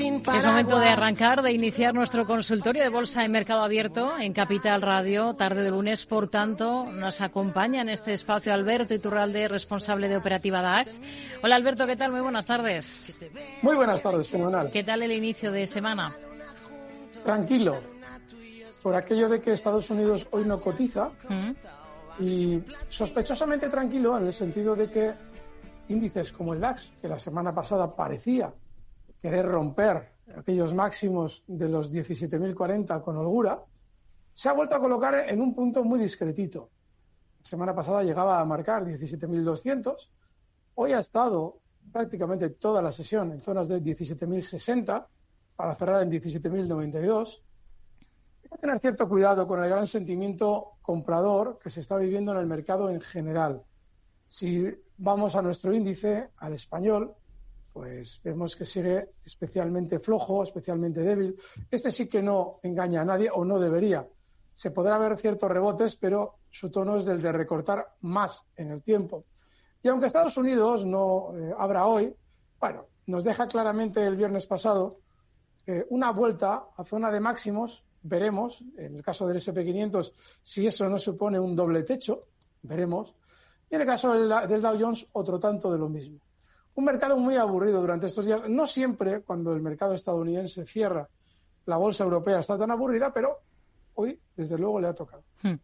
Es momento de arrancar, de iniciar nuestro consultorio de bolsa en mercado abierto en Capital Radio, tarde de lunes. Por tanto, nos acompaña en este espacio Alberto Iturralde, responsable de operativa DAX. Hola Alberto, ¿qué tal? Muy buenas tardes. Muy buenas tardes, fenomenal. ¿Qué tal el inicio de semana? Tranquilo, por aquello de que Estados Unidos hoy no cotiza ¿Mm? y sospechosamente tranquilo en el sentido de que índices como el DAX, que la semana pasada parecía querer romper aquellos máximos de los 17.040 con holgura, se ha vuelto a colocar en un punto muy discretito. La semana pasada llegaba a marcar 17.200, hoy ha estado prácticamente toda la sesión en zonas de 17.060 para cerrar en 17.092. Hay que tener cierto cuidado con el gran sentimiento comprador que se está viviendo en el mercado en general. Si vamos a nuestro índice, al español, pues vemos que sigue especialmente flojo, especialmente débil. Este sí que no engaña a nadie o no debería. Se podrá ver ciertos rebotes, pero su tono es del de recortar más en el tiempo. Y aunque Estados Unidos no eh, abra hoy, bueno, nos deja claramente el viernes pasado eh, una vuelta a zona de máximos. Veremos, en el caso del SP500, si eso no supone un doble techo, veremos. Y en el caso del Dow Jones, otro tanto de lo mismo un mercado muy aburrido durante estos días. No siempre, cuando el mercado estadounidense cierra, la bolsa europea está tan aburrida, pero hoy, desde luego, le ha tocado. Hmm.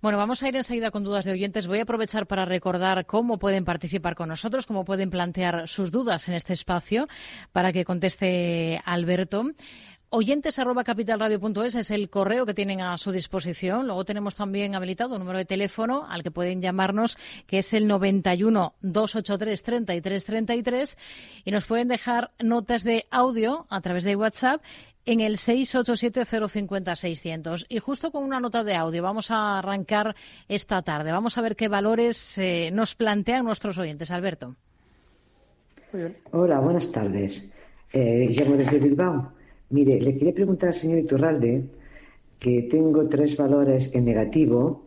Bueno, vamos a ir enseguida con dudas de oyentes. Voy a aprovechar para recordar cómo pueden participar con nosotros, cómo pueden plantear sus dudas en este espacio para que conteste Alberto. Oyentes arroba capitalradio.es es el correo que tienen a su disposición. Luego tenemos también habilitado un número de teléfono al que pueden llamarnos, que es el 91 283 33 33 y nos pueden dejar notas de audio a través de WhatsApp en el 687-050-600. Y justo con una nota de audio vamos a arrancar esta tarde. Vamos a ver qué valores eh, nos plantean nuestros oyentes. Alberto. Hola, buenas tardes. Eh, llamo desde Bilbao. Mire, le quería preguntar al señor Iturralde que tengo tres valores en negativo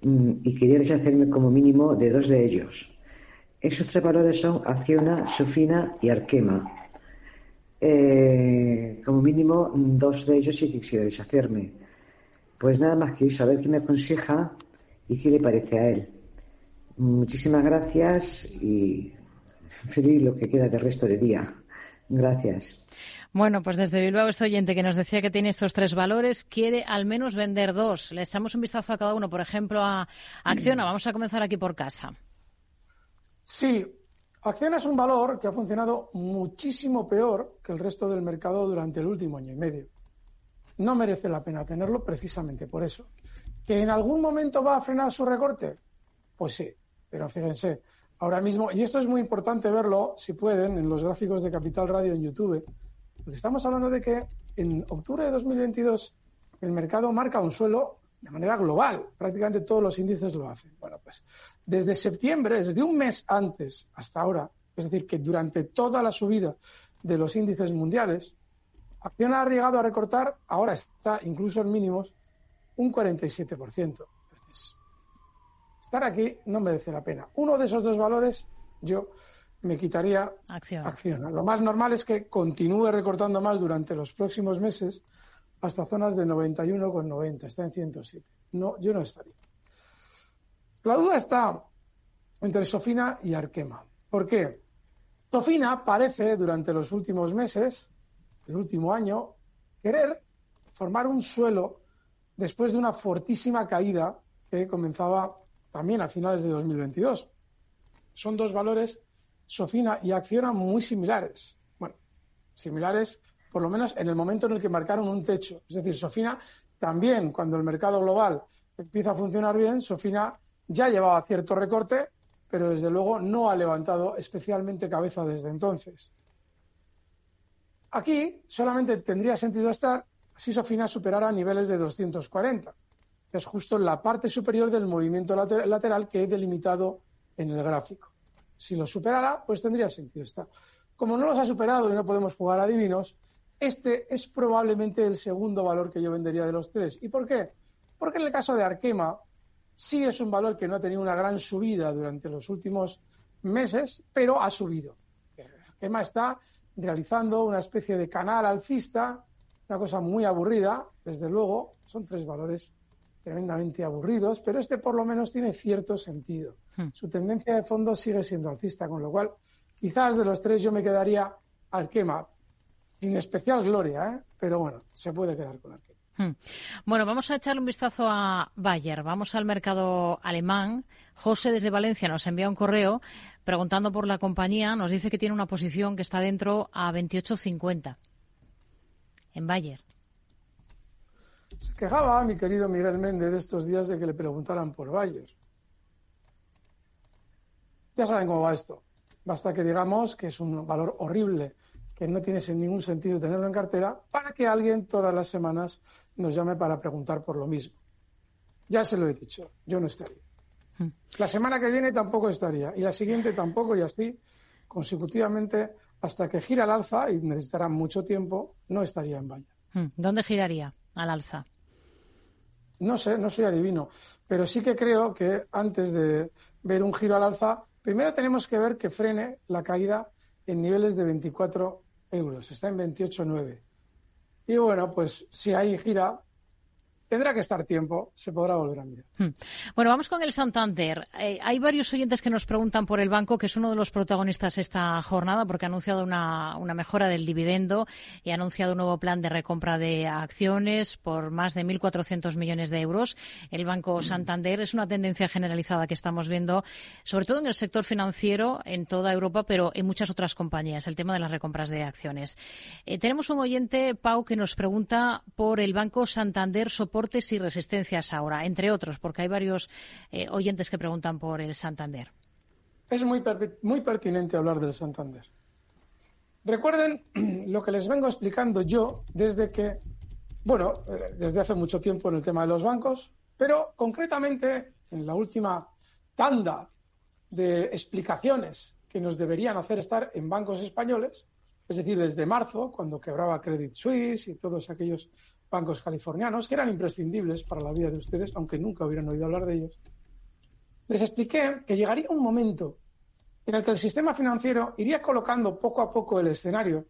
mm, y quería deshacerme como mínimo de dos de ellos. Esos tres valores son Acciona, Sofina y Arquema. Eh, como mínimo, dos de ellos sí quisiera deshacerme. Pues nada más que saber qué me aconseja y qué le parece a él. Muchísimas gracias y feliz lo que queda del resto de día. Gracias. Bueno, pues desde Bilbao este oyente que nos decía que tiene estos tres valores quiere al menos vender dos. Le echamos un vistazo a cada uno, por ejemplo, a Acciona. Vamos a comenzar aquí por casa. Sí, Acciona es un valor que ha funcionado muchísimo peor que el resto del mercado durante el último año y medio. No merece la pena tenerlo precisamente por eso. ¿Que en algún momento va a frenar su recorte? Pues sí, pero fíjense, ahora mismo, y esto es muy importante verlo, si pueden, en los gráficos de Capital Radio en YouTube, porque estamos hablando de que en octubre de 2022 el mercado marca un suelo de manera global. Prácticamente todos los índices lo hacen. Bueno, pues desde septiembre, desde un mes antes hasta ahora, es decir, que durante toda la subida de los índices mundiales, Acción ha llegado a recortar, ahora está incluso en mínimos, un 47%. Entonces, estar aquí no merece la pena. Uno de esos dos valores, yo me quitaría acción. acción. Lo más normal es que continúe recortando más durante los próximos meses hasta zonas de 91,90. Está en 107. No, yo no estaría. La duda está entre Sofina y Arquema. ¿Por qué? Sofina parece durante los últimos meses, el último año, querer formar un suelo después de una fortísima caída que comenzaba también a finales de 2022. Son dos valores Sofina y Acciona muy similares. Bueno, similares por lo menos en el momento en el que marcaron un techo. Es decir, Sofina también, cuando el mercado global empieza a funcionar bien, Sofina ya llevaba cierto recorte, pero desde luego no ha levantado especialmente cabeza desde entonces. Aquí solamente tendría sentido estar si Sofina superara niveles de 240, que es justo la parte superior del movimiento lateral que he delimitado en el gráfico. Si lo superara, pues tendría sentido estar. Como no los ha superado y no podemos jugar a divinos, este es probablemente el segundo valor que yo vendería de los tres. ¿Y por qué? Porque en el caso de Arkema sí es un valor que no ha tenido una gran subida durante los últimos meses, pero ha subido. Arkema está realizando una especie de canal alcista, una cosa muy aburrida, desde luego, son tres valores tremendamente aburridos, pero este por lo menos tiene cierto sentido. Hmm. Su tendencia de fondo sigue siendo alcista, con lo cual quizás de los tres yo me quedaría Arkema, sin especial gloria, ¿eh? pero bueno, se puede quedar con Arkema. Hmm. Bueno, vamos a echarle un vistazo a Bayer. Vamos al mercado alemán. José desde Valencia nos envía un correo preguntando por la compañía. Nos dice que tiene una posición que está dentro a 28.50 en Bayer. Se quejaba mi querido Miguel Méndez de estos días de que le preguntaran por Bayer. Ya saben cómo va esto. Basta que digamos que es un valor horrible, que no tiene ningún sentido tenerlo en cartera, para que alguien todas las semanas nos llame para preguntar por lo mismo. Ya se lo he dicho, yo no estaría. Hmm. La semana que viene tampoco estaría, y la siguiente tampoco, y así consecutivamente hasta que gira al alza, y necesitará mucho tiempo, no estaría en valla. Hmm. ¿Dónde giraría al alza? No sé, no soy adivino, pero sí que creo que antes de ver un giro al alza, primero tenemos que ver que frene la caída en niveles de 24 euros, está en 28,9. Y bueno, pues si ahí gira, Tendrá que estar tiempo, se podrá volver a mirar. Hmm. Bueno, vamos con el Santander. Eh, hay varios oyentes que nos preguntan por el banco, que es uno de los protagonistas esta jornada, porque ha anunciado una, una mejora del dividendo y ha anunciado un nuevo plan de recompra de acciones por más de 1.400 millones de euros. El Banco Santander es una tendencia generalizada que estamos viendo, sobre todo en el sector financiero en toda Europa, pero en muchas otras compañías, el tema de las recompras de acciones. Eh, tenemos un oyente, Pau, que nos pregunta por el Banco Santander soportes y resistencias ahora, entre otros, porque hay varios eh, oyentes que preguntan por el Santander. Es muy, muy pertinente hablar del Santander. Recuerden lo que les vengo explicando yo desde que, bueno, eh, desde hace mucho tiempo en el tema de los bancos, pero concretamente en la última tanda de explicaciones que nos deberían hacer estar en bancos españoles, es decir, desde marzo, cuando quebraba Credit Suisse y todos aquellos bancos californianos, que eran imprescindibles para la vida de ustedes, aunque nunca hubieran oído hablar de ellos, les expliqué que llegaría un momento en el que el sistema financiero iría colocando poco a poco el escenario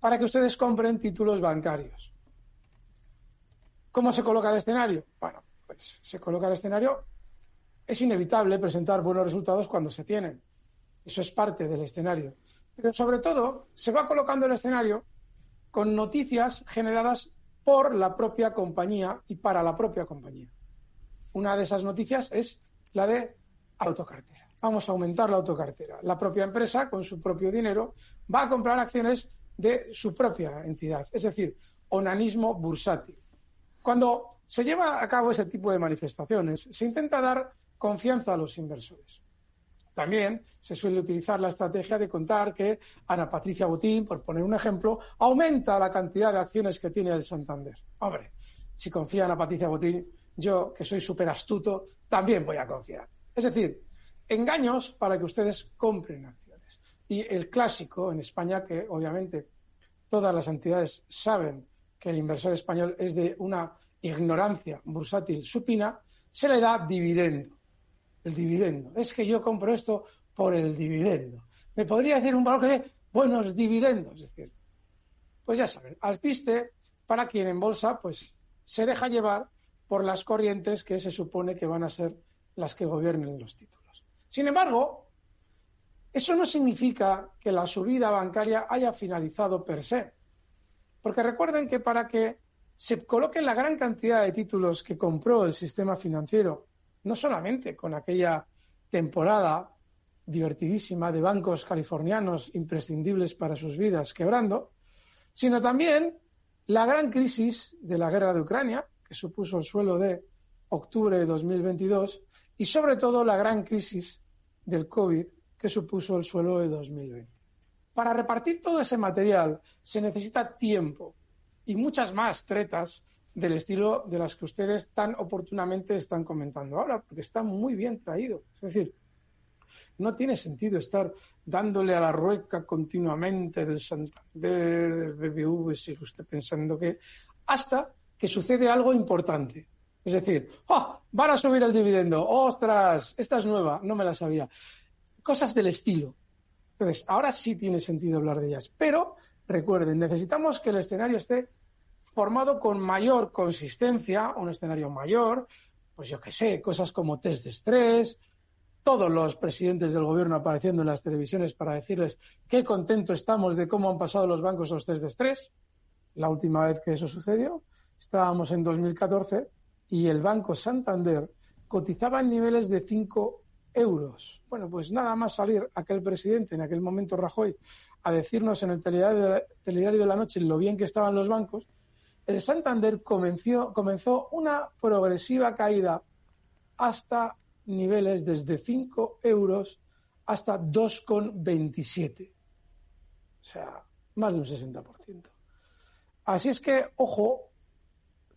para que ustedes compren títulos bancarios. ¿Cómo se coloca el escenario? Bueno, pues se coloca el escenario. Es inevitable presentar buenos resultados cuando se tienen. Eso es parte del escenario. Pero sobre todo, se va colocando el escenario con noticias generadas por la propia compañía y para la propia compañía. Una de esas noticias es la de autocartera. Vamos a aumentar la autocartera. La propia empresa, con su propio dinero, va a comprar acciones de su propia entidad, es decir, onanismo bursátil. Cuando se lleva a cabo ese tipo de manifestaciones, se intenta dar confianza a los inversores. También se suele utilizar la estrategia de contar que Ana Patricia Botín, por poner un ejemplo, aumenta la cantidad de acciones que tiene el Santander. Hombre, si confía Ana Patricia Botín, yo, que soy súper astuto, también voy a confiar. Es decir, engaños para que ustedes compren acciones. Y el clásico en España, que obviamente todas las entidades saben que el inversor español es de una ignorancia bursátil supina, se le da dividendo el dividendo. Es que yo compro esto por el dividendo. Me podría decir un valor que dé buenos dividendos. Es decir, pues ya saben, alpiste para quien en bolsa pues se deja llevar por las corrientes que se supone que van a ser las que gobiernen los títulos. Sin embargo, eso no significa que la subida bancaria haya finalizado per se. Porque recuerden que para que se coloquen la gran cantidad de títulos que compró el sistema financiero no solamente con aquella temporada divertidísima de bancos californianos imprescindibles para sus vidas quebrando, sino también la gran crisis de la guerra de Ucrania, que supuso el suelo de octubre de 2022, y sobre todo la gran crisis del COVID, que supuso el suelo de 2020. Para repartir todo ese material se necesita tiempo y muchas más tretas del estilo de las que ustedes tan oportunamente estestán comentando ahora, porque está muy bien traído. Es decir, no tiene sentido estar dándole a la rueca continuamente del Santander, del BBV, sigue usted pensando que, hasta que sucede algo importante. Es decir, ¡oh! Van a subir el dividendo. ¡Ostras! Esta es nueva, no me la sabía. Cosas del estilo. Entonces, ahora sí tiene sentido hablar de ellas. Pero recuerden, necesitamos que el escenario esté formado con mayor consistencia, un escenario mayor, pues yo qué sé, cosas como test de estrés, todos los presidentes del gobierno apareciendo en las televisiones para decirles qué contento estamos de cómo han pasado los bancos los test de estrés. La última vez que eso sucedió, estábamos en 2014 y el Banco Santander cotizaba en niveles de 5 euros. Bueno, pues nada más salir aquel presidente, en aquel momento Rajoy, a decirnos en el telediario de la noche lo bien que estaban los bancos, el Santander comenzó, una progresiva caída hasta niveles desde 5 euros hasta 2,27. O sea, más de un 60%. Así es que, ojo,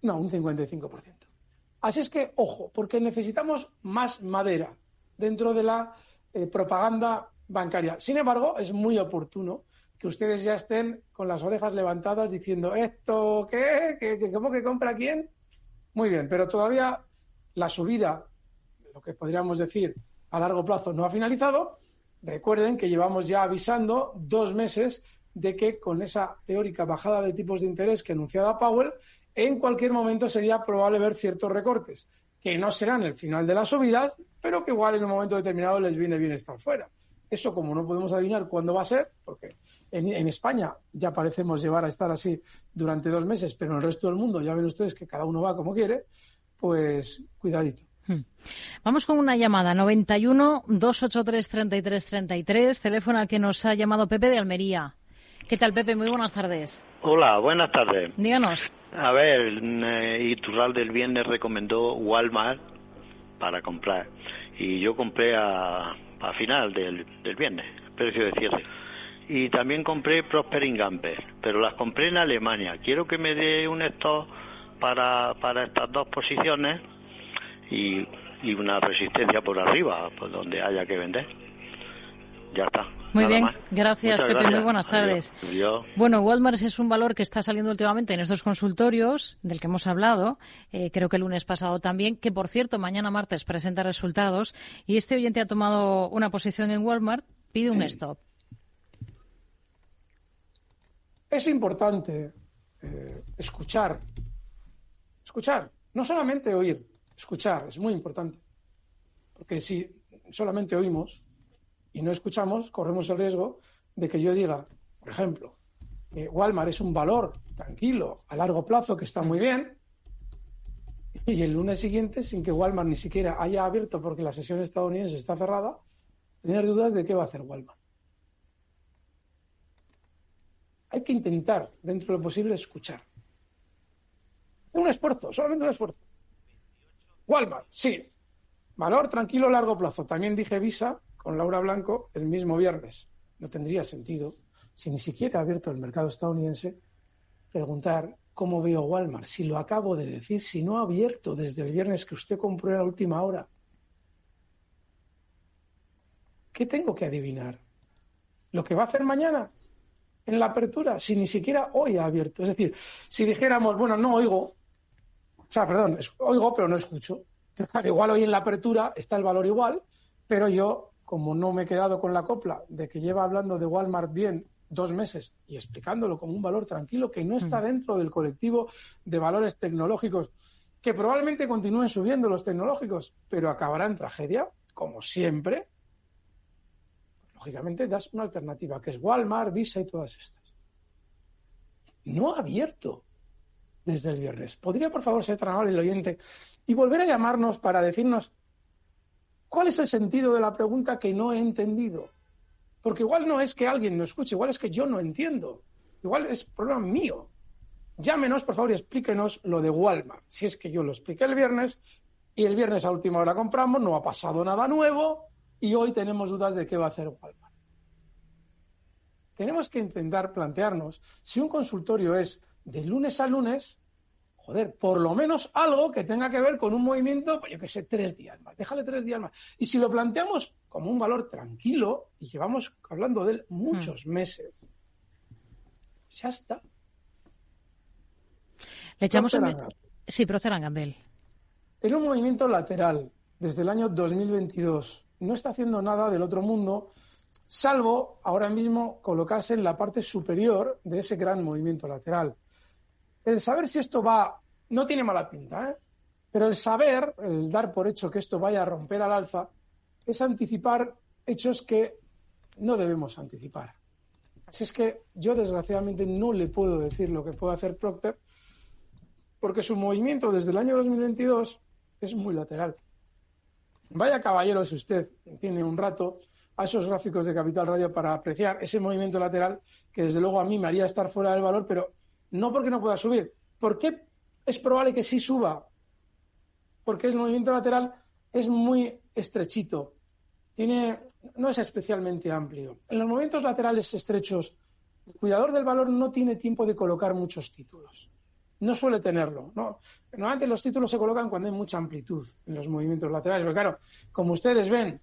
no, un 55%. Así es que, ojo, porque necesitamos más madera dentro de la eh, propaganda bancaria. Sin embargo, es muy oportuno que ustedes ya estén con las orejas levantadas diciendo, ¿esto qué? ¿Qué, cómo que compra quién? Muy bien, pero todavía la subida, lo que podríamos decir a largo plazo, no ha finalizado. Recuerden que llevamos ya avisando dos meses de que con esa teórica bajada de tipos de interés que anunciaba Powell, en cualquier momento sería probable ver ciertos recortes, que no serán el final de las subidas, pero que igual en un momento determinado les viene bien estar fuera. Eso como no podemos adivinar cuándo va a ser, porque en, España ya parecemos llevar a estar así durante dos meses, pero en el resto del mundo ya ven ustedes que cada uno va como quiere, pues cuidadito. Hmm. Vamos con una llamada 91 283 33 33, teléfono al que nos ha llamado Pepe de Almería. ¿Qué tal, Pepe? Muy buenas tardes. Hola, buenas tardes. Díganos. A ver, eh, Iturral del Viernes recomendó Walmart para comprar y yo compré a, a final del, del viernes, precio de cierre. Y también compré Prospering Gamper, pero las compré en Alemania. Quiero que me dé un stock para, para estas dos posiciones y, y una resistencia por arriba, por donde haya que vender. Ya está. Muy bien, gracias Pepe, muy buenas tardes. Bueno, Walmart es un valor que está saliendo últimamente en estos consultorios del que hemos hablado, eh, creo que el lunes pasado también, que por cierto mañana martes presenta resultados y este oyente ha tomado una posición en Walmart, pide un stop. Es importante eh, escuchar, escuchar, no solamente oír, escuchar, es muy importante, porque si solamente oímos, y no escuchamos, corremos el riesgo de que yo diga, por ejemplo, que Walmart es un valor tranquilo, a largo plazo, que está muy bien, y el lunes siguiente, sin que Walmart ni siquiera haya abierto porque la sesión estadounidense está cerrada, tener dudas de qué va a hacer Walmart. Hay que intentar, dentro de lo posible, escuchar. Un esfuerzo, solamente un esfuerzo. Walmart, sí. Valor tranquilo, largo plazo. También dije Visa, con Laura Blanco el mismo viernes. No tendría sentido, si ni siquiera ha abierto el mercado estadounidense, preguntar cómo veo Walmart. Si lo acabo de decir, si no ha abierto desde el viernes que usted compró la última hora. ¿Qué tengo que adivinar? ¿Lo que va a hacer mañana? En la apertura, si ni siquiera hoy ha abierto. Es decir, si dijéramos, bueno, no oigo, o sea, perdón, oigo pero no escucho. Claro, igual hoy en la apertura está el valor igual, pero yo como no me he quedado con la copla de que lleva hablando de Walmart bien dos meses y explicándolo como un valor tranquilo que no está mm. dentro del colectivo de valores tecnológicos, que probablemente continúen subiendo los tecnológicos, pero acabará en tragedia, como siempre, lógicamente das una alternativa, que es Walmart, Visa y todas estas. No ha abierto desde el viernes. ¿Podría, por favor, ser tan amable el oyente y volver a llamarnos para decirnos ¿Cuál es el sentido de la pregunta que no he entendido? Porque igual no es que alguien no escuche, igual es que yo no entiendo. Igual es problema mío. Llámenos, por favor, y explíquenos lo de Walmart. Si es que yo lo expliqué el viernes y el viernes a última hora compramos, no ha pasado nada nuevo y hoy tenemos dudas de qué va a hacer Walmart. Tenemos que intentar plantearnos si un consultorio es de lunes a lunes joder, por lo menos algo que tenga que ver con un movimiento, pues yo que sé, tres días más, déjale tres días más. Y si lo planteamos como un valor tranquilo, y llevamos hablando de él muchos hmm. meses, ya está. Le echamos un... Sí, Procter Gamble. En un movimiento lateral desde el año 2022. No está haciendo nada del otro mundo salvo ahora mismo colocarse en la parte superior de ese gran movimiento lateral. El saber si esto va, no tiene mala pinta, ¿eh? pero el saber, el dar por hecho que esto vaya a romper al alza, es anticipar hechos que no debemos anticipar. Así es que yo desgraciadamente no le puedo decir lo que puede hacer Procter, porque su movimiento desde el año 2022 es muy lateral. Vaya caballero si usted tiene un rato a esos gráficos de Capital Radio para apreciar ese movimiento lateral que desde luego a mí me haría estar fuera del valor, pero no porque no pueda subir. ¿Por qué es probable que sí suba? Porque el movimiento lateral es muy estrechito. Tiene, no es especialmente amplio. En los movimientos laterales estrechos, el cuidador del valor no tiene tiempo de colocar muchos títulos. No suele tenerlo. ¿no? Normalmente los títulos se colocan cuando hay mucha amplitud en los movimientos laterales. Pero claro, como ustedes ven,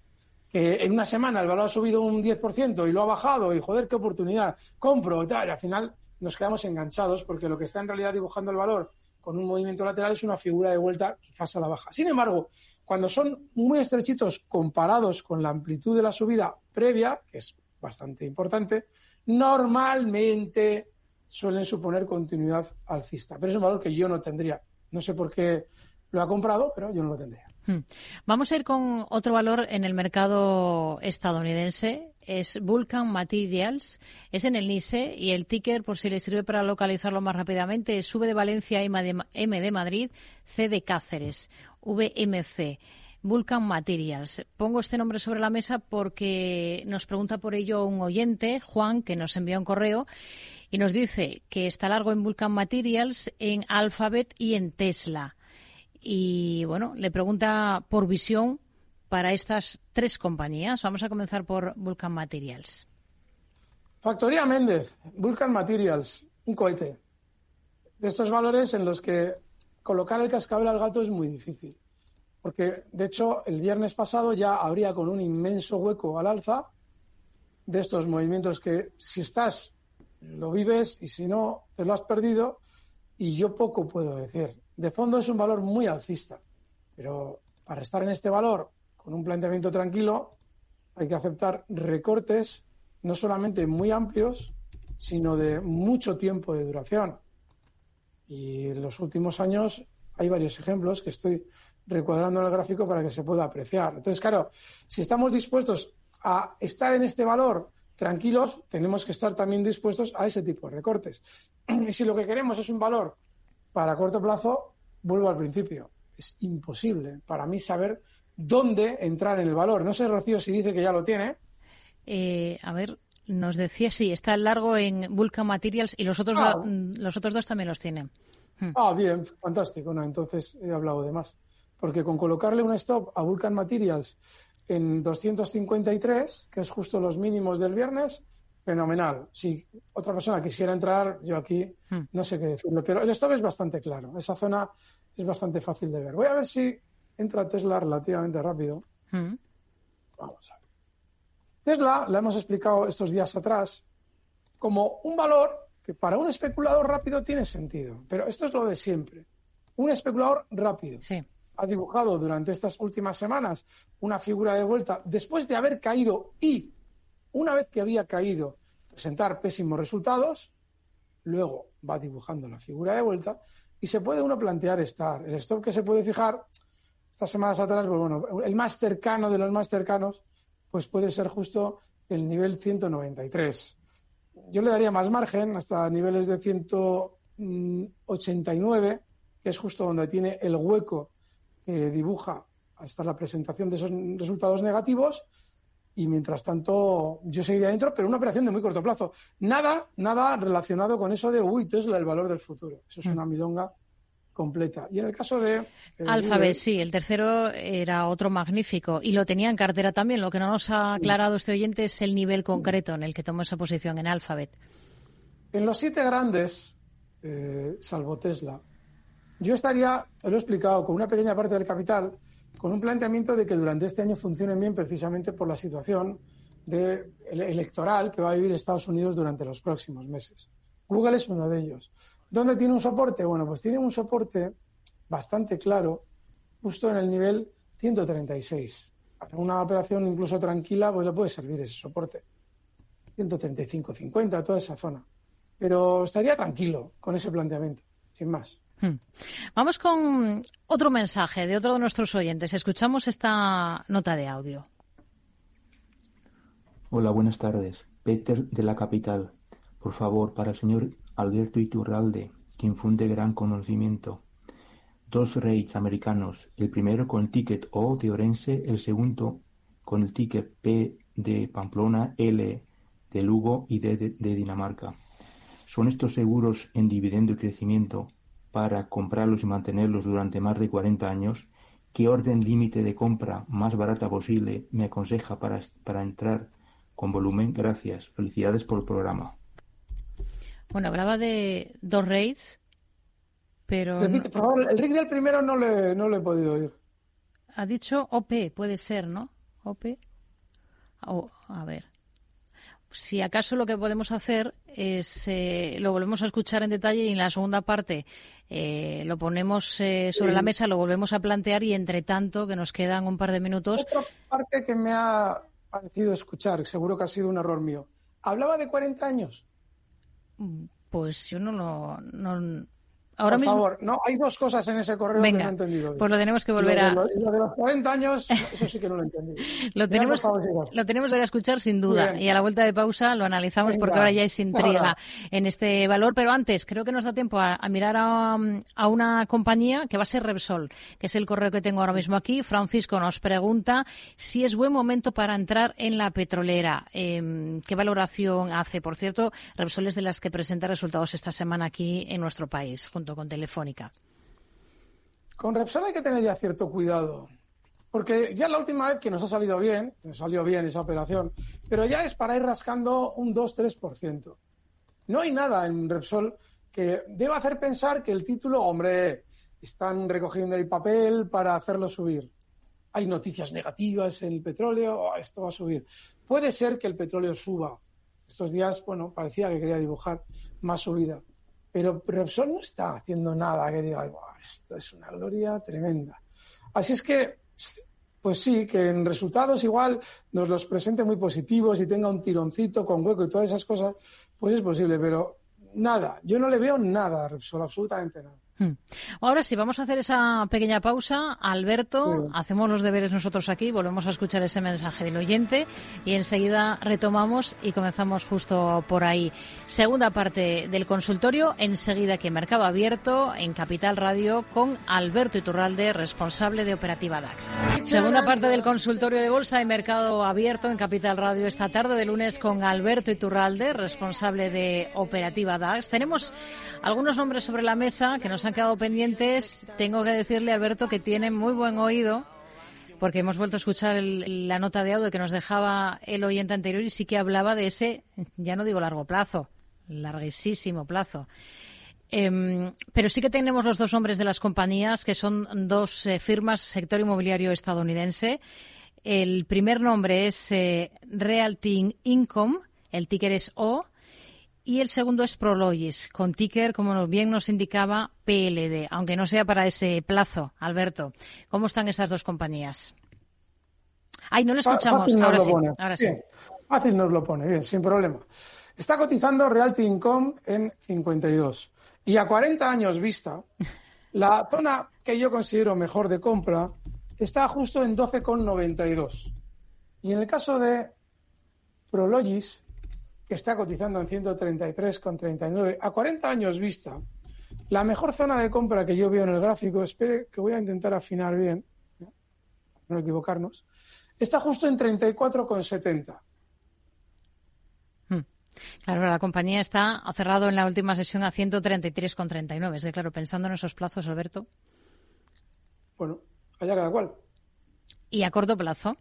que en una semana el valor ha subido un 10% y lo ha bajado y joder, qué oportunidad, compro y tal, y al final nos quedamos enganchados porque lo que está en realidad dibujando el valor con un movimiento lateral es una figura de vuelta quizás a la baja. Sin embargo, cuando son muy estrechitos comparados con la amplitud de la subida previa, que es bastante importante, normalmente suelen suponer continuidad alcista. Pero es un valor que yo no tendría. No sé por qué lo ha comprado, pero yo no lo tendría. Hmm. Vamos a ir con otro valor en el mercado estadounidense. Es Vulcan Materials. Es en el NISE y el ticker, por si le sirve para localizarlo más rápidamente, V de Valencia, M de Madrid, C de Cáceres, VMC. Vulcan Materials. Pongo este nombre sobre la mesa porque nos pregunta por ello un oyente, Juan, que nos envía un correo y nos dice que está largo en Vulcan Materials, en Alphabet y en Tesla y bueno, le pregunta por visión para estas tres compañías. Vamos a comenzar por Vulcan Materials. Factoría Méndez, Vulcan Materials, un cohete. De estos valores en los que colocar el cascabel al gato es muy difícil. Porque, de hecho, el viernes pasado ya habría con un inmenso hueco al alza de estos movimientos que si estás, lo vives y si no, te lo has perdido. Y yo poco puedo decir de fondo es un valor muy alcista, pero para estar en este valor con un planteamiento tranquilo hay que aceptar recortes no solamente muy amplios, sino de mucho tiempo de duración. Y en los últimos años hay varios ejemplos que estoy recuadrando en el gráfico para que se pueda apreciar. Entonces, claro, si estamos dispuestos a estar en este valor tranquilos, tenemos que estar también dispuestos a ese tipo de recortes. Y si lo que queremos es un valor para corto plazo, vuelvo al principio, es imposible para mí saber dónde entrar en el valor. No sé, Rocío, si dice que ya lo tiene. Eh, a ver, nos decía, sí, está largo en Vulcan Materials y los otros, ah. los otros dos también los tienen. Hmm. Ah, bien, fantástico. No, entonces he hablado de más. Porque con colocarle un stop a Vulcan Materials en 253, que es justo los mínimos del viernes, fenomenal. Si otra persona quisiera entrar, yo aquí hmm. no sé qué decirlo, pero el stop es bastante claro. Esa zona es bastante fácil de ver. Voy a ver si entra Tesla relativamente rápido. Hmm. Vamos a ver. Tesla la hemos explicado estos días atrás como un valor que para un especulador rápido tiene sentido, pero esto es lo de siempre. Un especulador rápido. Ha dibujado durante estas últimas semanas una figura de vuelta después de haber caído y una vez que había caído, presentar pésimos resultados, luego va dibujando la figura de vuelta y se puede uno plantear estar. El stop que se puede fijar estas semanas atrás, pues bueno, el más cercano de los más cercanos, pues puede ser justo el nivel 193. Yo le daría más margen hasta niveles de 189, que es justo donde tiene el hueco dibuja hasta la presentación de esos resultados negativos y mientras tanto yo seguiría dentro, pero una operación de muy corto plazo. Nada, nada relacionado con eso de, uy, Tesla, el valor del futuro. Eso es mm. una milonga completa. Y en el caso de... Alphabet, sí, el tercero era otro magnífico y lo tenía en cartera también. Lo que no nos ha aclarado este oyente es el nivel concreto en el que tomó esa posición en Alphabet. En los siete grandes, eh, salvo Tesla, yo estaría, lo he explicado, con una pequeña parte del capital con un planteamiento de que durante este año funcionen bien precisamente por la situación de, electoral que va a vivir Estados Unidos durante los próximos meses. Google es uno de ellos. ¿Dónde tiene un soporte? Bueno, pues tiene un soporte bastante claro justo en el nivel 136. una operación incluso tranquila, pues le puede servir ese soporte. 135, 50, toda esa zona. Pero estaría tranquilo con ese planteamiento, sin más. Hmm. Vamos con otro mensaje de otro de nuestros oyentes. Escuchamos esta nota de audio. Hola, buenas tardes. Peter de la capital. Por favor, para el señor Alberto Iturralde, que infunde gran conocimiento. Dos rates americanos, el primero con el ticket O de Orense, el segundo con el ticket P de Pamplona, L de Lugo y D de Dinamarca. ¿Son estos seguros en dividendo y crecimiento para comprarlos y mantenerlos durante más de 40 años? ¿Qué orden límite de compra más barata posible me aconseja para, para entrar con volumen? Gracias. Felicidades por el programa. Bueno, hablaba de dos rates, pero... Repite, por favor, el rig del primero no le, no le he podido oír. Ha dicho OP, puede ser, ¿no? OP. a ver. Si acaso lo que podemos hacer es, eh, lo volvemos a escuchar en detalle y en la segunda parte eh, lo ponemos eh, sobre la mesa, lo volvemos a plantear y entre tanto, que nos quedan un par de minutos. Otra parte que me ha parecido escuchar, seguro que ha sido un error mío. ¿Hablaba de 40 años? Pues yo no lo. No, Ahora Por favor, no, hay dos cosas en ese correo que no he entendido. Pues lo tenemos que volver a. Lo de, los 40 años, eso sí que no lo he entendido. lo, tenemos, lo tenemos que escuchar sin duda. Y a la vuelta de pausa lo analizamos porque ahora ya es intriga en este valor. Pero antes, creo que nos da tiempo a, mirar a, a, una compañía que va a ser Repsol, que es el correo que tengo ahora mismo aquí. Francisco nos pregunta si es buen momento para entrar en la petrolera. Eh, ¿Qué valoración hace? Por cierto, Repsol es de las que presenta resultados esta semana aquí en nuestro país, junto con Telefónica? Con Repsol hay que tener ya cierto cuidado. Porque ya la última vez que nos ha salido bien, nos salió bien esa operación, pero ya es para ir rascando un 2-3%. No hay nada en Repsol que deba hacer pensar que el título, hombre, están recogiendo el papel para hacerlo subir. Hay noticias negativas en el petróleo, oh, esto va a subir. Puede ser que el petróleo suba. Estos días, bueno, parecía que quería dibujar más subida. Pero Repsol no está haciendo nada que diga, esto es una gloria tremenda. Así es que, pues sí, que en resultados igual nos los presente muy positivos y tenga un tironcito con hueco y todas esas cosas, pues es posible, pero nada, yo no le veo nada a Repsol, absolutamente nada. Hmm. Ahora sí, vamos a hacer esa pequeña pausa. Alberto, hacemos los deberes nosotros aquí, volvemos a escuchar ese mensaje del oyente y enseguida retomamos y comenzamos justo por ahí. Segunda parte del consultorio, enseguida aquí en Mercado Abierto, en Capital Radio, con Alberto Iturralde, responsable de Operativa DAX. Segunda parte del consultorio de Bolsa y Mercado Abierto en Capital Radio esta tarde de lunes con Alberto Iturralde, responsable de Operativa DAX. Tenemos algunos nombres sobre la mesa que nos han quedado pendientes. Tengo que decirle, Alberto, que tiene muy buen oído, porque hemos vuelto a escuchar la nota de audio que nos dejaba el oyente anterior y sí que hablaba de ese, ya no digo largo plazo, larguísimo plazo. Em, pero sí que tenemos los dos hombres de las compañías, que son dos eh, firmas sector inmobiliario estadounidense. El primer nombre es eh, Realty Income, el ticker es O, y el segundo es Prologis, con ticker, como bien nos indicaba, PLD, aunque no sea para ese plazo. Alberto, ¿cómo están estas dos compañías? Ay, no lo escuchamos. ahora, sí, ahora sí. Fácil nos lo pone, bien, sin problema. Está cotizando Realty Income en 52. Y a 40 años vista, la zona que yo considero mejor de compra está justo en 12,92. Y en el caso de Prologis, que está cotizando en 133,39 a 40 años vista. La mejor zona de compra que yo veo en el gráfico, espere que voy a intentar afinar bien, no equivocarnos, está justo en 34,70. Hmm. Claro, la compañía está ha cerrado en la última sesión a 133,39. Es de claro, pensando en esos plazos, Alberto. Bueno, allá cada cual. ¿Y a corto plazo?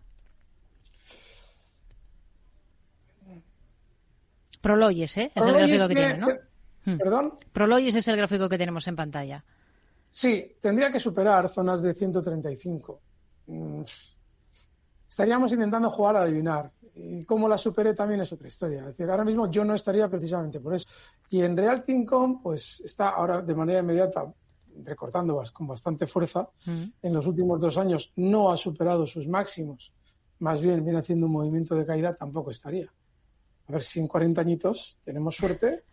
Proloyes, ¿eh? Es el gráfico que tiene, ¿no? Hmm. ¿Perdón? Proloyes es el gráfico que tenemos en pantalla. Sí, tendría que superar zonas de 135. Mm, estaríamos intentando jugar a adivinar. Y cómo la supere también es otra historia. Es decir, ahora mismo yo no estaría precisamente por eso. Y en Real Income, pues está ahora de manera inmediata recortando con bastante fuerza. Hmm. En los últimos dos años no ha superado sus máximos más bien viene haciendo un movimiento de caída, tampoco estaría. A ver si en 40 añitos tenemos suerte.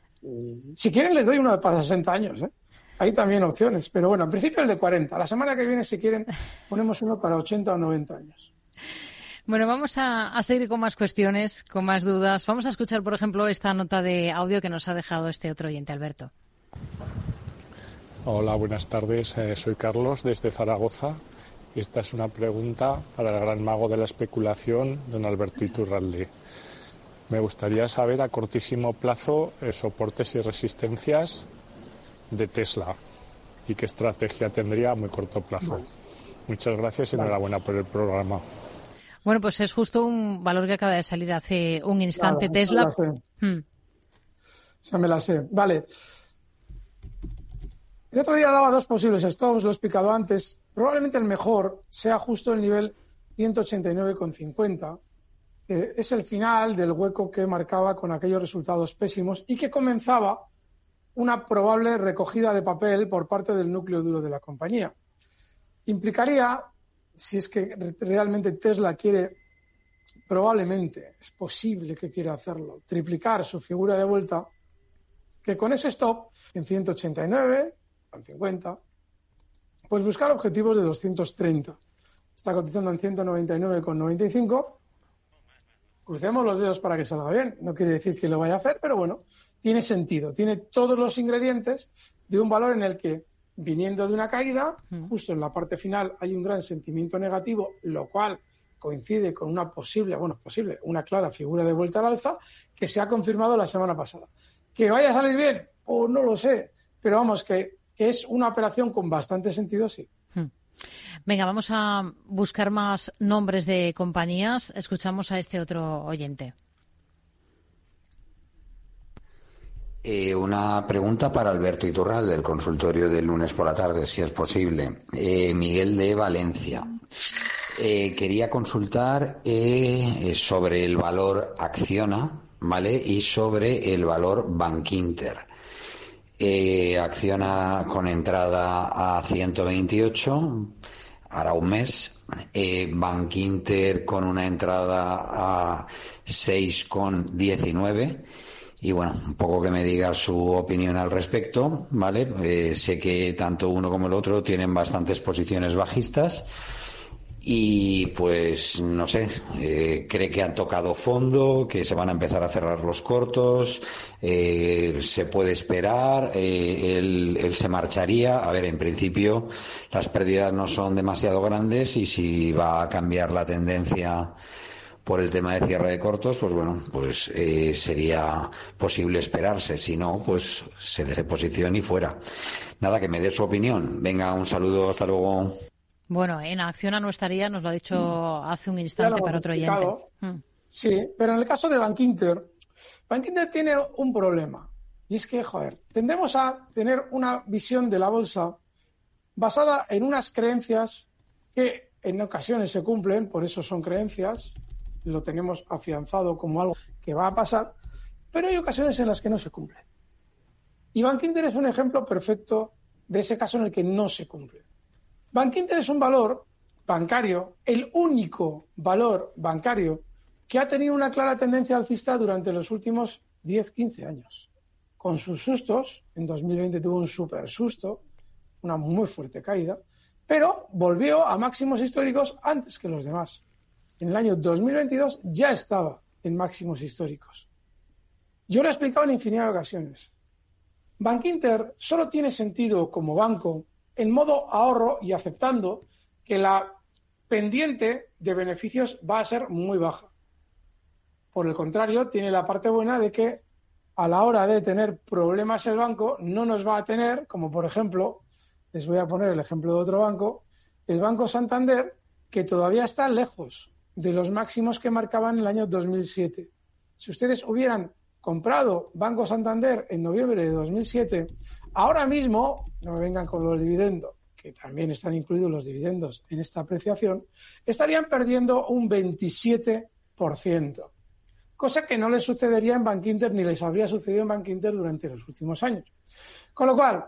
Si quieren, les doy uno para 60 años. ¿eh? Hay también opciones. Pero bueno, en principio el de 40. La semana que viene, si quieren, ponemos uno para 80 o 90 años. Bueno, vamos a, seguir con más cuestiones, con más dudas. Vamos a escuchar, por ejemplo, esta nota de audio que nos ha dejado este otro oyente, Alberto. Hola, buenas tardes. Eh, soy Carlos desde Zaragoza. Esta es una pregunta para el gran mago de la especulación, don Alberto Iturralde. Me gustaría saber a cortísimo plazo eh, soportes y resistencias de Tesla y qué estrategia tendría a muy corto plazo. Muchas gracias y enhorabuena por el programa. Bueno, pues es justo un valor que acaba de salir hace un instante Tesla. Hmm. Ya me la sé. Vale. El otro día daba dos posibles stops, lo he explicado antes. Probablemente el mejor sea justo el nivel 189,50. Que es el final del hueco que marcaba con aquellos resultados pésimos y que comenzaba una probable recogida de papel por parte del núcleo duro de la compañía. Implicaría si es que realmente Tesla quiere, probablemente es posible que quiera hacerlo, triplicar su figura de vuelta, que con ese stop en 189, en 50, pues buscar objetivos de 230. Está cotizando en 199,95. Crucemos los dedos para que salga bien. No quiere decir que lo vaya a hacer, pero bueno, tiene sentido. Tiene todos los ingredientes de un valor en el que viniendo de una caída, justo en la parte final hay un gran sentimiento negativo, lo cual coincide con una posible, bueno, posible, una clara figura de vuelta al alza que se ha confirmado la semana pasada. ¿Que vaya a salir bien? O pues no lo sé, pero vamos, que, que es una operación con bastante sentido, sí. Venga, vamos a buscar más nombres de compañías. Escuchamos a este otro oyente. Eh, una pregunta para Alberto Iturral del consultorio del lunes por la tarde, si es posible. Eh, Miguel de Valencia. Eh, quería consultar sobre el valor Acciona, ¿vale? Y sobre el valor Bankinter. Acciona con entrada a 128, hará un mes. Bankinter con una entrada a 6,19 y bueno, un poco que me diga su opinión al respecto, ¿vale? Eh, sé que tanto uno como el otro tienen bastantes posiciones bajistas y pues no sé, eh, cree que han tocado fondo, que se van a empezar a cerrar los cortos, eh, se puede esperar, él, él, se marcharía. A ver, en principio las pérdidas no son demasiado grandes y si va a cambiar la tendencia por el tema de cierre de cortos, pues bueno, pues eh, sería posible esperarse. Si no, pues se deje posición y fuera. Nada, que me dé su opinión. Venga, un saludo, hasta luego. Bueno, en acción no estaría, nos lo ha dicho mm. hace un instante para otro oyente. Mm. Sí, pero en el caso de Bank Inter, Bank Inter tiene un problema. Y es que, joder, tendemos a tener una visión de la bolsa basada en unas creencias que en ocasiones se cumplen, por eso son creencias, lo tenemos afianzado como algo que va a pasar, pero hay ocasiones en las que no se cumple. Y Bankinter es un ejemplo perfecto de ese caso en el que no se cumple. Bankinter es un valor bancario, el único valor bancario que ha tenido una clara tendencia alcista durante los últimos 10-15 años. Con sus sustos, en 2020 tuvo un super susto, una muy fuerte caída, pero volvió a máximos históricos antes que los demás en el año 2022 ya estaba en máximos históricos. Yo lo he explicado en infinidad de ocasiones. Bank Inter solo tiene sentido como banco en modo ahorro y aceptando que la pendiente de beneficios va a ser muy baja. Por el contrario, tiene la parte buena de que a la hora de tener problemas el banco no nos va a tener, como por ejemplo, les voy a poner el ejemplo de otro banco, el Banco Santander, que todavía está lejos de los máximos que marcaban en el año 2007. Si ustedes hubieran comprado Banco Santander en noviembre de 2007, ahora mismo, no me vengan con los dividendos, que también están incluidos los dividendos en esta apreciación, estarían perdiendo un 27%, cosa que no les sucedería en Bank Inter ni les habría sucedido en Bank Inter durante los últimos años. Con lo cual,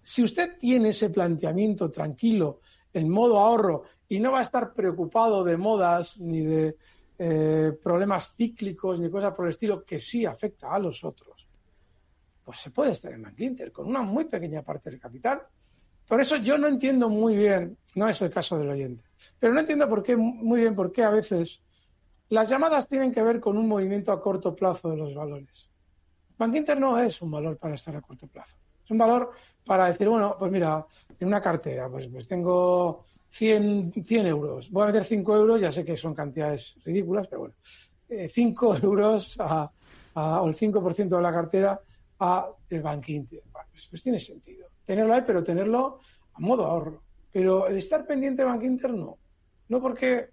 si usted tiene ese planteamiento tranquilo en modo ahorro y no va a estar preocupado de modas ni de eh, problemas cíclicos ni cosas por el estilo que sí afecta a los otros, pues se puede estar en Inter con una muy pequeña parte del capital. Por eso yo no entiendo muy bien, no es el caso del oyente, pero no entiendo por qué, muy bien por qué a veces las llamadas tienen que ver con un movimiento a corto plazo de los valores. Inter no es un valor para estar a corto plazo. Es un valor para decir, bueno, pues mira, en una cartera, pues, pues tengo 100, 100 euros. Voy a meter 5 euros, ya sé que son cantidades ridículas, pero bueno. 5 eh, euros a, o el 5% de la cartera a el Bank Inter. Pues, pues, tiene sentido. Tenerlo ahí, pero tenerlo a modo ahorro. Pero el estar pendiente de Bank Inter no. No porque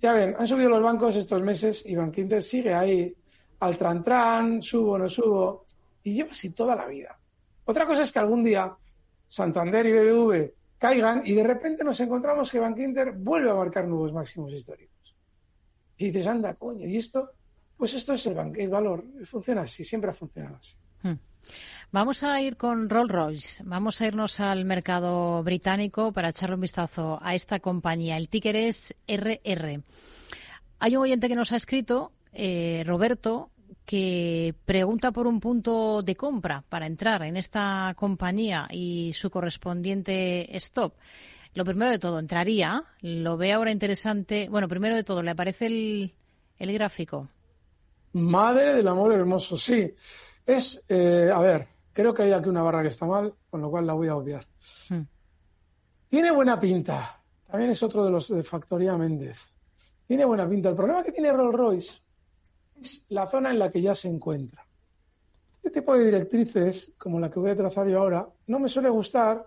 ya ven, han subido los bancos estos meses y Bank Inter sigue ahí al tran subo, no subo, y lleva así toda la vida. Otra cosa es que algún día Santander y BBV caigan y de repente nos encontramos que Bank Inter vuelve a marcar nuevos máximos históricos. Y dices, anda, coño, ¿y esto? Pues esto es el, el valor, funciona así, siempre ha funcionado así. Hmm. Vamos a ir con Rolls Royce. Vamos a irnos al mercado británico para echarle un vistazo a esta compañía. El ticker es RR. Hay un oyente que nos ha escrito, eh, Roberto, que pregunta por un punto de compra para entrar en esta compañía y su correspondiente stop. Lo primero de todo, entraría, lo ve ahora interesante. Bueno, primero de todo, ¿le aparece el, el gráfico? Madre del amor hermoso, sí. Es, eh, a ver, creo que hay aquí una barra que está mal, con lo cual la voy a obviar. Hmm. Tiene buena pinta. También es otro de los de Factoría Méndez. Tiene buena pinta. El problema que tiene Rolls Royce es la zona en la que ya se encuentra. Este tipo de directrices, como la que voy a trazar yo ahora, no me suele gustar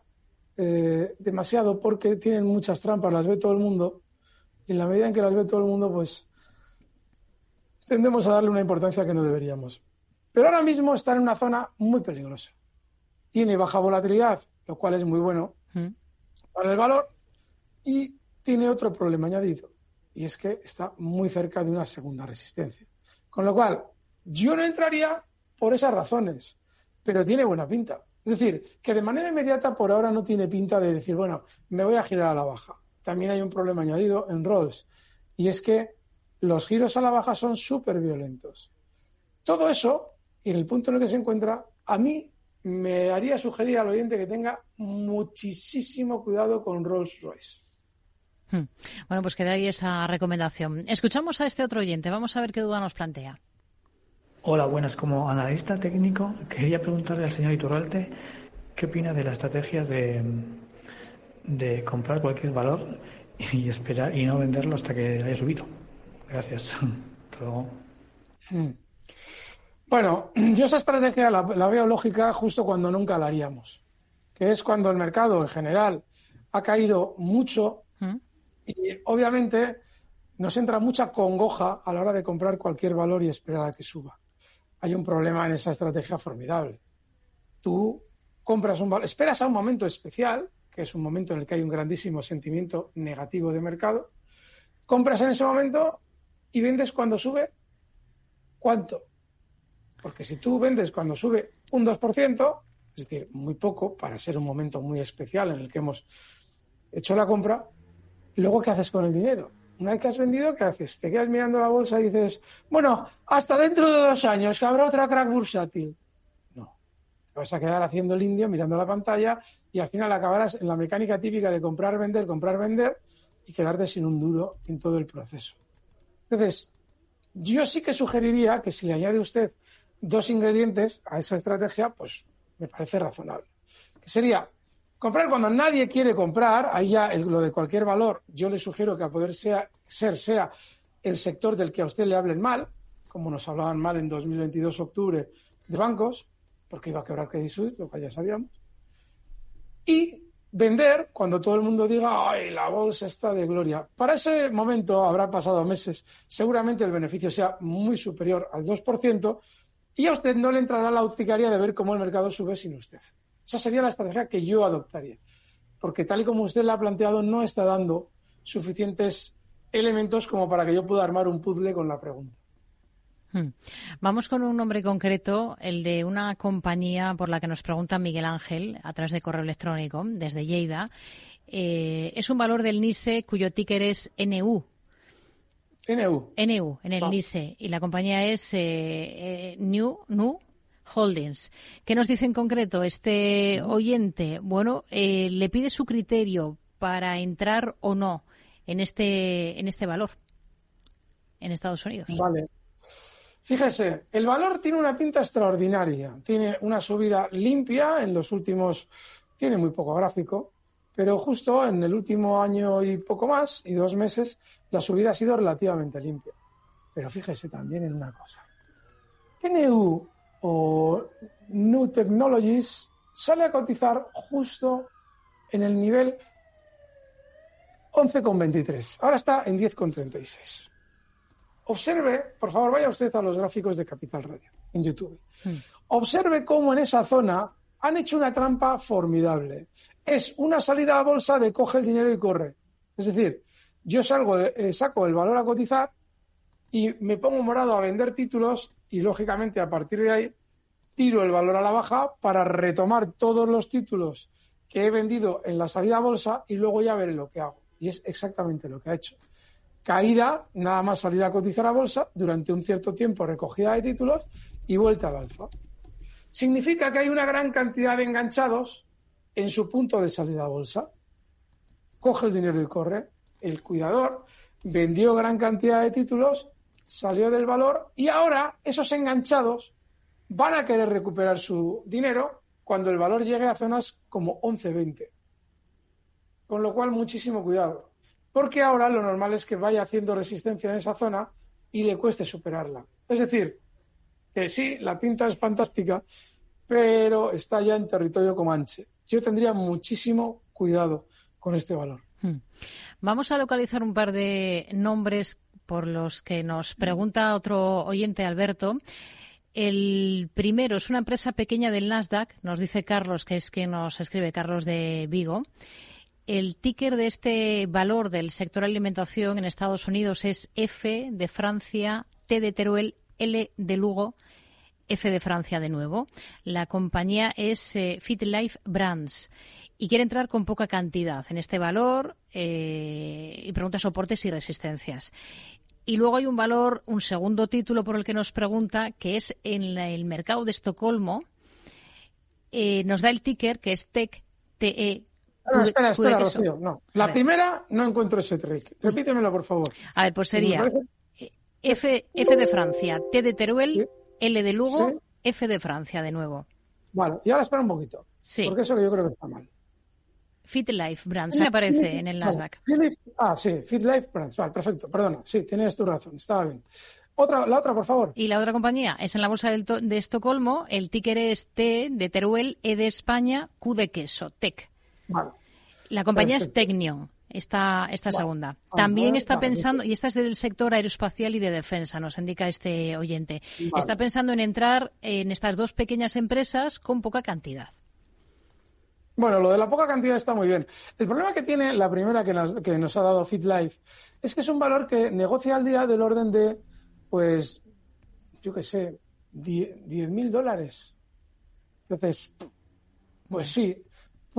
eh, demasiado porque tienen muchas trampas, las ve todo el mundo. Y en la medida en que las ve todo el mundo, pues tendemos a darle una importancia que no deberíamos. Pero ahora mismo está en una zona muy peligrosa. Tiene baja volatilidad, lo cual es muy bueno mm. para el valor, y tiene otro problema añadido, y es que está muy cerca de una segunda resistencia. Con lo cual, yo no entraría por esas razones, pero tiene buena pinta. Es decir, que de manera inmediata por ahora no tiene pinta de decir, bueno, me voy a girar a la baja. También hay un problema añadido en Rolls, y es que los giros a la baja son súper violentos. Todo eso y en el punto en el que se encuentra, a mí me haría sugerir al oyente que tenga muchísimo cuidado con Rolls Royce. Hmm. Bueno, pues queda ahí esa recomendación. Escuchamos a este otro oyente. Vamos a ver qué duda nos plantea. Hola, buenas. Como analista técnico, quería preguntarle al señor Iturralte qué opina de la estrategia de, de comprar cualquier valor y esperar y no venderlo hasta que haya subido. Gracias. Hasta luego. Hmm. Bueno, yo esa estrategia la, veo lógica justo cuando nunca la haríamos, que es cuando el mercado en general ha caído mucho ¿Mm? y obviamente nos entra mucha congoja a la hora de comprar cualquier valor y esperar a que suba. Hay un problema en esa estrategia formidable. Tú compras un valor, esperas a un momento especial, que es un momento en el que hay un grandísimo sentimiento negativo de mercado, compras en ese momento y vendes cuando sube. ¿Cuánto? Porque si tú vendes cuando sube un 2%, es decir, muy poco para ser un momento muy especial en el que hemos hecho la compra, luego ¿qué haces con el dinero? Una vez que has vendido, ¿qué haces? Te quedas mirando la bolsa y dices, bueno, hasta dentro de dos años que habrá otra crack bursátil. No. Te vas a quedar haciendo el indio, mirando la pantalla y al final acabarás en la mecánica típica de comprar, vender, comprar, vender y quedarte sin un duro en todo el proceso. Entonces, yo sí que sugeriría que si le añade usted dos ingredientes a esa estrategia, pues me parece razonable. Que sería comprar cuando nadie quiere comprar, ahí ya lo de cualquier valor, yo le sugiero que a poder ser sea el sector del que a usted le hablen mal, como nos hablaban mal en 2022 octubre de bancos, porque iba a quebrar Credit Suisse, lo que ya sabíamos. Y vender cuando todo el mundo diga, ay, la bolsa está de gloria. Para ese momento habrá pasado meses. Seguramente el beneficio sea muy superior al 2%, y a usted no le entrará la urticaria de ver cómo el mercado sube sin usted. Esa sería la estrategia que yo adoptaría. Porque tal y como usted la ha planteado, no está dando suficientes elementos como para que yo pueda armar un puzzle con la pregunta. Hmm. Vamos con un nombre concreto, el de una compañía por la que nos pregunta Miguel Ángel a través de correo electrónico desde Lleida. Eh, es un valor del NISE cuyo ticker es NU. NU. NU, en el NISE. Y la compañía es eh, eh, New, NU Holdings. ¿Qué nos dice en concreto este oyente? Bueno, le pide su criterio para entrar o no en este, en este valor en Estados Unidos. Vale. Fíjese, el valor tiene una pinta extraordinaria. Tiene una subida limpia en los últimos, tiene muy poco gráfico, pero justo en el último año y poco más, y dos meses, la subida ha sido relativamente limpia. Pero fíjese también en una cosa. NU o New Technologies sale a cotizar justo en el nivel 11,23. Ahora está en 10,36. Observe, por favor, vaya usted a los gráficos de Capital Radio en YouTube. Hmm. Observe cómo en esa zona han hecho una trampa formidable. Es una salida a bolsa de coge el dinero y corre. Es decir, yo salgo, eh, saco el valor a cotizar y me pongo morado a vender títulos y lógicamente a partir de ahí tiro el valor a la baja para retomar todos los títulos que he vendido en la salida a bolsa y luego ya veré lo que hago. Y es exactamente lo que ha hecho caída, nada más salir a cotizar a bolsa, durante un cierto tiempo recogida de títulos y vuelta al alfa. Significa que hay una gran cantidad de enganchados en su punto de salida a bolsa. Coge el dinero y corre. El cuidador vendió gran cantidad de títulos, salió del valor y ahora esos enganchados van a querer recuperar su dinero cuando el valor llegue a zonas como 11-20. Con lo cual, muchísimo cuidado porque ahora lo normal es que vaya haciendo resistencia en esa zona y le cueste superarla. Es decir, que sí, la pinta es fantástica, pero está ya en territorio comanche. Yo tendría muchísimo cuidado con este valor. Hmm. Vamos a localizar un par de nombres por los que nos pregunta otro oyente, Alberto. El primero es una empresa pequeña del Nasdaq, nos dice Carlos, que es quien nos escribe, Carlos de Vigo. El ticker de este valor del sector alimentación en Estados Unidos es F de Francia, T de Teruel, L de Lugo, F de Francia de nuevo. La compañía es eh, FitLife Brands y quiere entrar con poca cantidad en este valor eh, y pregunta soportes y resistencias. Y luego hay un valor, un segundo título por el que nos pregunta, que es en el mercado de Estocolmo. Eh, nos da el ticker que es TEC, TE no, espera, espera, Rocío, no. La primera no encuentro ese trick. Repítemelo, por favor. A ver, pues sería F, F de Francia, T de Teruel, L de Lugo, F de Francia de nuevo. Vale, y ahora espera un poquito. Sí. Porque eso que yo creo que está mal. Fit Life Brands me aparece en el Nasdaq. ah, sí, Fit Life Brands. Vale, perfecto. Perdona. Sí, tienes tu razón. Estaba bien. Otra, la otra, por favor. Y la otra compañía es en la bolsa de Estocolmo. El ticker es T de Teruel, E de España, Q de queso, TEC. Vale. La compañía es Technion, esta, esta segunda. También está pensando, y esta es del sector aeroespacial y de defensa, nos indica este oyente. Está pensando en entrar en estas dos pequeñas empresas con poca cantidad. Bueno, lo de la poca cantidad está muy bien. El problema que tiene la primera que nos, que nos ha dado FitLife es que es un valor que negocia al día del orden de, pues, yo qué sé, 10 mil dólares. Entonces, pues sí,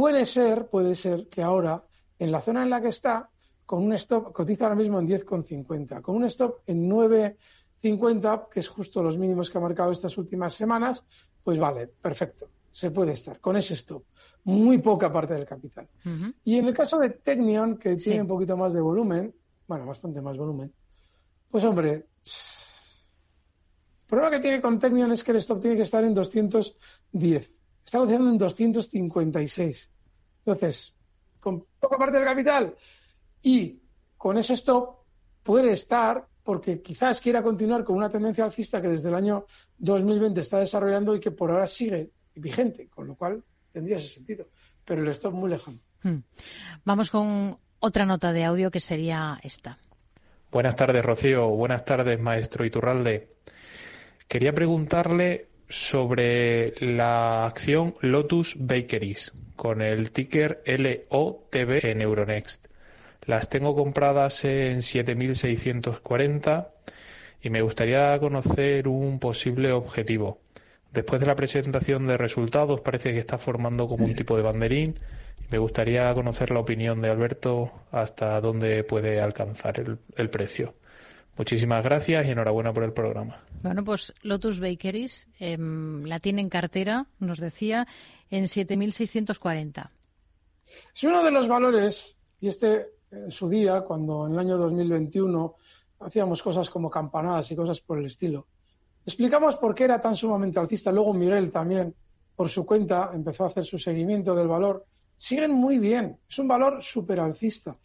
Puede ser, puede ser que ahora, en la zona en la que está, con un stop, cotiza ahora mismo en 10,50, con un stop en 9,50, que es justo los mínimos que ha marcado estas últimas semanas, pues vale, perfecto, se puede estar con ese stop. Muy poca parte del capital. Y en el caso de Technion, que tiene un poquito más de volumen, bueno, bastante más volumen, pues hombre, el problema que tiene con Technion es que el stop tiene que estar en 210 está cotizando en 256. Entonces, con poca parte del capital y con ese stop puede estar porque quizás quiera continuar con una tendencia alcista que desde el año 2020 está desarrollando y que por ahora sigue vigente, con lo cual tendría ese sentido. Pero el stop muy lejano. Hmm. Vamos con otra nota de audio que sería esta. Buenas tardes, Rocío. Buenas tardes, maestro Iturralde. Quería preguntarle sobre la acción Lotus Bakeries con el ticker LOTB en Euronext. Las tengo compradas en 7.640 y me gustaría conocer un posible objetivo. Después de la presentación de resultados parece que está formando como un tipo de banderín. Me gustaría conocer la opinión de Alberto hasta dónde puede alcanzar el, precio. Muchísimas gracias y enhorabuena por el programa. Bueno, pues Lotus Bakeries em, la tiene en cartera, nos decía, en 7.640. Es uno de los valores, y este en su día, cuando en el año 2021 hacíamos cosas como campanadas y cosas por el estilo. Explicamos por qué era tan sumamente alcista. Luego Miguel también, por su cuenta, empezó a hacer su seguimiento del valor. Siguen muy bien. Es un valor súper alcista.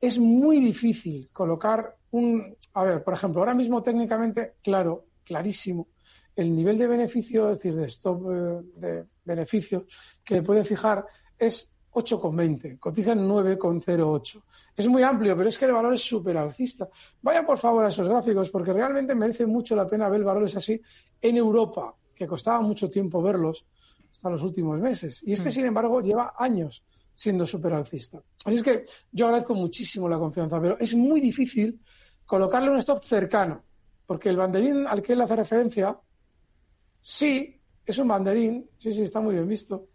Es muy difícil colocar un... A ver, por ejemplo, ahora mismo técnicamente, claro, clarísimo, el nivel de beneficio, es decir, de stop eh, de beneficio que puede fijar es 8,20, cotiza en 9,08. Es muy amplio, pero es que el valor es súper alcista. Vayan por favor a esos gráficos porque realmente merece mucho la pena ver valores así en Europa, que costaba mucho tiempo verlos hasta los últimos meses. Y este, mm. sin embargo, lleva años siendo súper alcista. Así es que yo agradezco muchísimo la confianza, pero es muy difícil colocarle un stop cercano, porque el banderín al que él hace referencia, sí, es un banderín, sí, sí, está muy bien visto,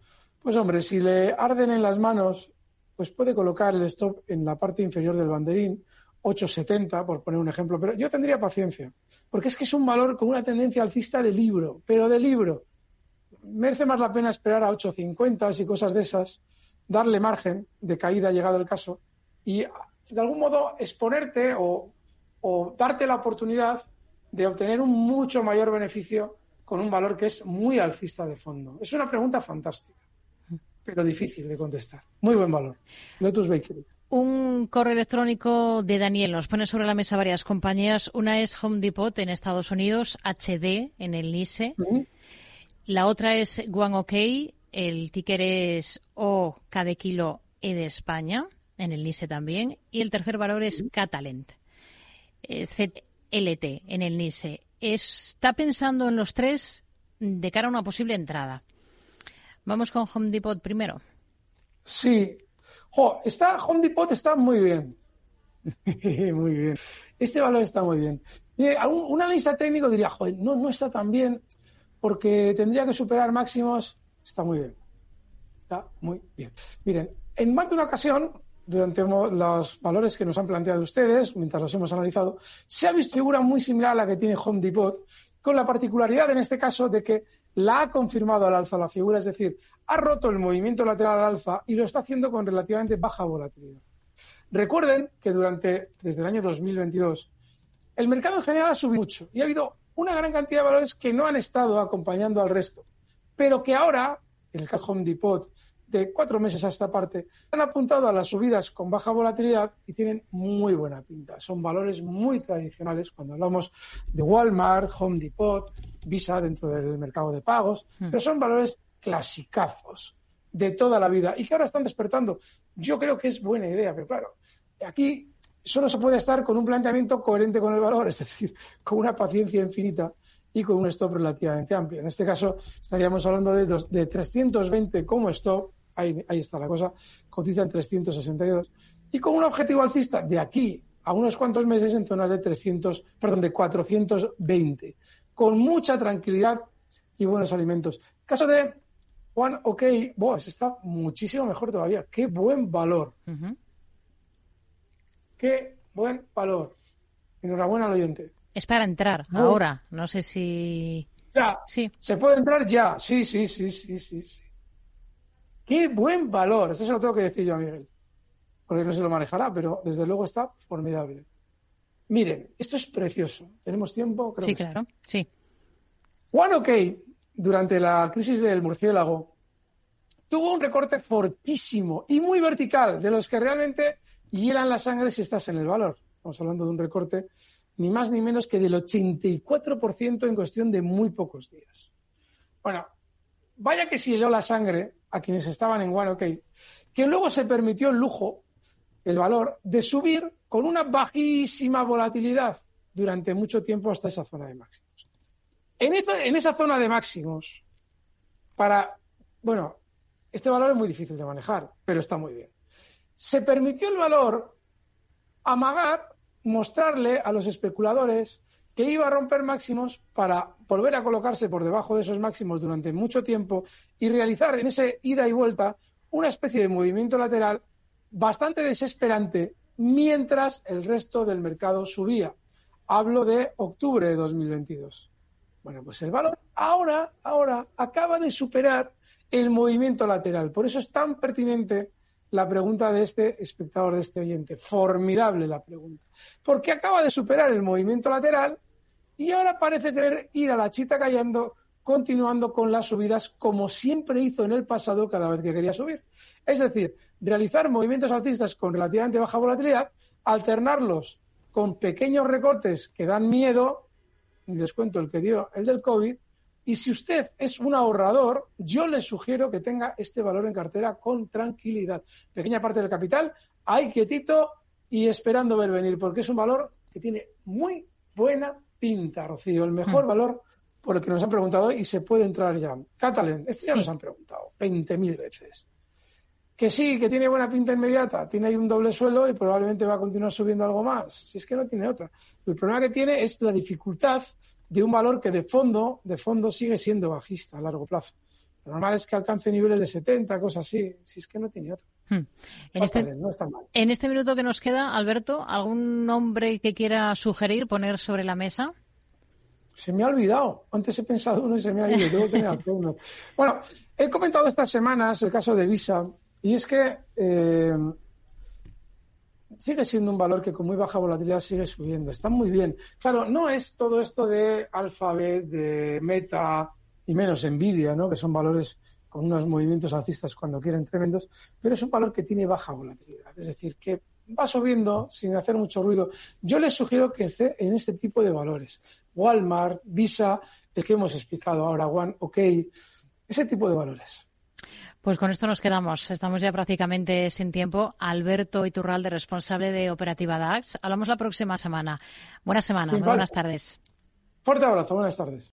pues hombre, si le arden en las manos, pues puede colocar el stop en la parte inferior del banderín, 8,70 por poner un ejemplo, pero yo tendría paciencia, porque es que es un valor con una tendencia alcista de libro, pero de libro. Merece más la pena esperar a 8,50 y cosas de esas, darle margen de caída llegado el caso y de algún modo exponerte o, o darte la oportunidad de obtener un mucho mayor beneficio con un valor que es muy alcista de fondo. Es una pregunta fantástica pero difícil de contestar. Muy buen valor. Lotus Bakery. Un correo electrónico de Daniel nos pone sobre la mesa varias compañías. Una es Home Depot en Estados Unidos, HD en el NISE. La otra es One OK, el ticker es O cada kilo E de España, en el NISE también. Y el tercer valor es Catalent, eh, ZLT en el NISE. Está pensando en los tres de cara a una posible entrada. Vamos con Home Depot primero. Sí. está, Home Depot está muy bien. muy bien. Este valor está muy bien. un, analista técnico diría, joder, no, no está tan bien porque tendría que superar máximos. Está muy bien. Está muy bien. Miren, en más de una ocasión, durante los valores que nos han planteado ustedes, mientras los hemos analizado, se ha visto figura muy similar a la que tiene Home Depot, con la particularidad en este caso de que la ha confirmado al alza la figura, es decir, ha roto el movimiento lateral al alza y lo está haciendo con relativamente baja volatilidad. Recuerden que durante, desde el año 2022, el mercado en general ha subido mucho y ha habido una gran cantidad de valores que no han estado acompañando al resto, pero que ahora, en el caso Home Depot, de cuatro meses a esta parte, han apuntado a las subidas con baja volatilidad y tienen muy buena pinta. Son valores muy tradicionales cuando hablamos de Walmart, Home Depot, Visa dentro del mercado de pagos, hmm. pero son valores clasicazos de toda la vida y que ahora están despertando. Yo creo que es buena idea, pero claro, aquí solo se puede estar con un planteamiento coherente con el valor, es decir, con una paciencia infinita y con un stop relativamente amplio. En este caso estaríamos hablando de, de 320 como stop, ahí, ahí está la cosa, cotiza en 362, y con un objetivo alcista de aquí a unos cuantos meses en zona de 300, perdón, de 420 con mucha tranquilidad y buenos alimentos. Caso de Juan, ok, vos está muchísimo mejor todavía. Qué buen valor. Qué buen valor. Enhorabuena al oyente. Es para entrar ahora. No sé si. Ya. Sí. Se puede entrar ya. Sí, sí, sí, sí, sí, sí. Qué buen valor. Esto se lo tengo que decir yo a Miguel. Porque no se lo manejará, pero desde luego está formidable. Miren, esto es precioso. ¿Tenemos tiempo? Creo sí, claro. Sí. One OK, durante la crisis del murciélago, tuvo un recorte fortísimo y muy vertical, de los que realmente hielan la sangre si estás en el valor. Estamos hablando de un recorte ni más ni menos que del 84% en cuestión de muy pocos días. Bueno, vaya que si heló la sangre a quienes estaban en One OK, que luego se permitió el lujo, el valor, de subir con una bajísima volatilidad durante mucho tiempo hasta esa zona de máximos. En esa, zona de máximos, para, bueno, este valor es muy difícil de manejar, pero está muy bien. Se permitió el valor amagar, mostrarle a los especuladores que iba a romper máximos para volver a colocarse por debajo de esos máximos durante mucho tiempo y realizar en ese ida y vuelta una especie de movimiento lateral bastante desesperante mientras el resto del mercado subía. Hablo de octubre de 2022. Bueno, pues el valor ahora, ahora acaba de superar el movimiento lateral. Por eso es tan pertinente la pregunta de este espectador, de este oyente. Formidable la pregunta. Porque acaba de superar el movimiento lateral y ahora parece querer ir a la chita callando, continuando con las subidas como siempre hizo en el pasado cada vez que quería subir. Es decir, realizar movimientos alcistas con relativamente baja volatilidad, alternarlos con pequeños recortes que dan miedo, les cuento el que dio el del COVID, y si usted es un ahorrador, yo le sugiero que tenga este valor en cartera con tranquilidad. Pequeña parte del capital, ahí quietito y esperando ver venir, porque es un valor que tiene muy buena pinta, Rocío. El mejor mm. valor por el que nos han preguntado y se puede entrar ya. Catalan, este ya nos han preguntado 20.000 veces. Que sí, que tiene buena pinta inmediata, tiene ahí un doble suelo y probablemente va a continuar subiendo algo más. Si es que no tiene otra. El problema que tiene es la dificultad de un valor que de fondo, de fondo sigue siendo bajista a largo plazo. Lo normal es que alcance niveles de 70, cosas así. Si es que no tiene otro. Hmm. En, este, en este minuto que nos queda, Alberto, ¿algún nombre que quiera sugerir, poner sobre la mesa? Se me ha olvidado. Antes he pensado uno y se me ha ido. Debo tener uno. Bueno, he comentado estas semanas el caso de Visa y es que eh, sigue siendo un valor que con muy baja volatilidad sigue subiendo. Está muy bien. Claro, no es todo esto de Alphabet, de Meta y menos Nvidia, ¿no? que son valores con unos movimientos alcistas cuando quieren tremendos, pero es un valor que tiene baja volatilidad. Es decir, que va subiendo sin hacer mucho ruido. Yo les sugiero que esté en este tipo de valores. Walmart, Visa, el que hemos explicado ahora, One, OK, ese tipo de valores. Pues con esto nos quedamos. Estamos ya prácticamente sin tiempo. Alberto Iturralde, responsable de Operativa DAX. Hablamos la próxima semana. Buena semana, buenas tardes. Fuerte abrazo, buenas tardes.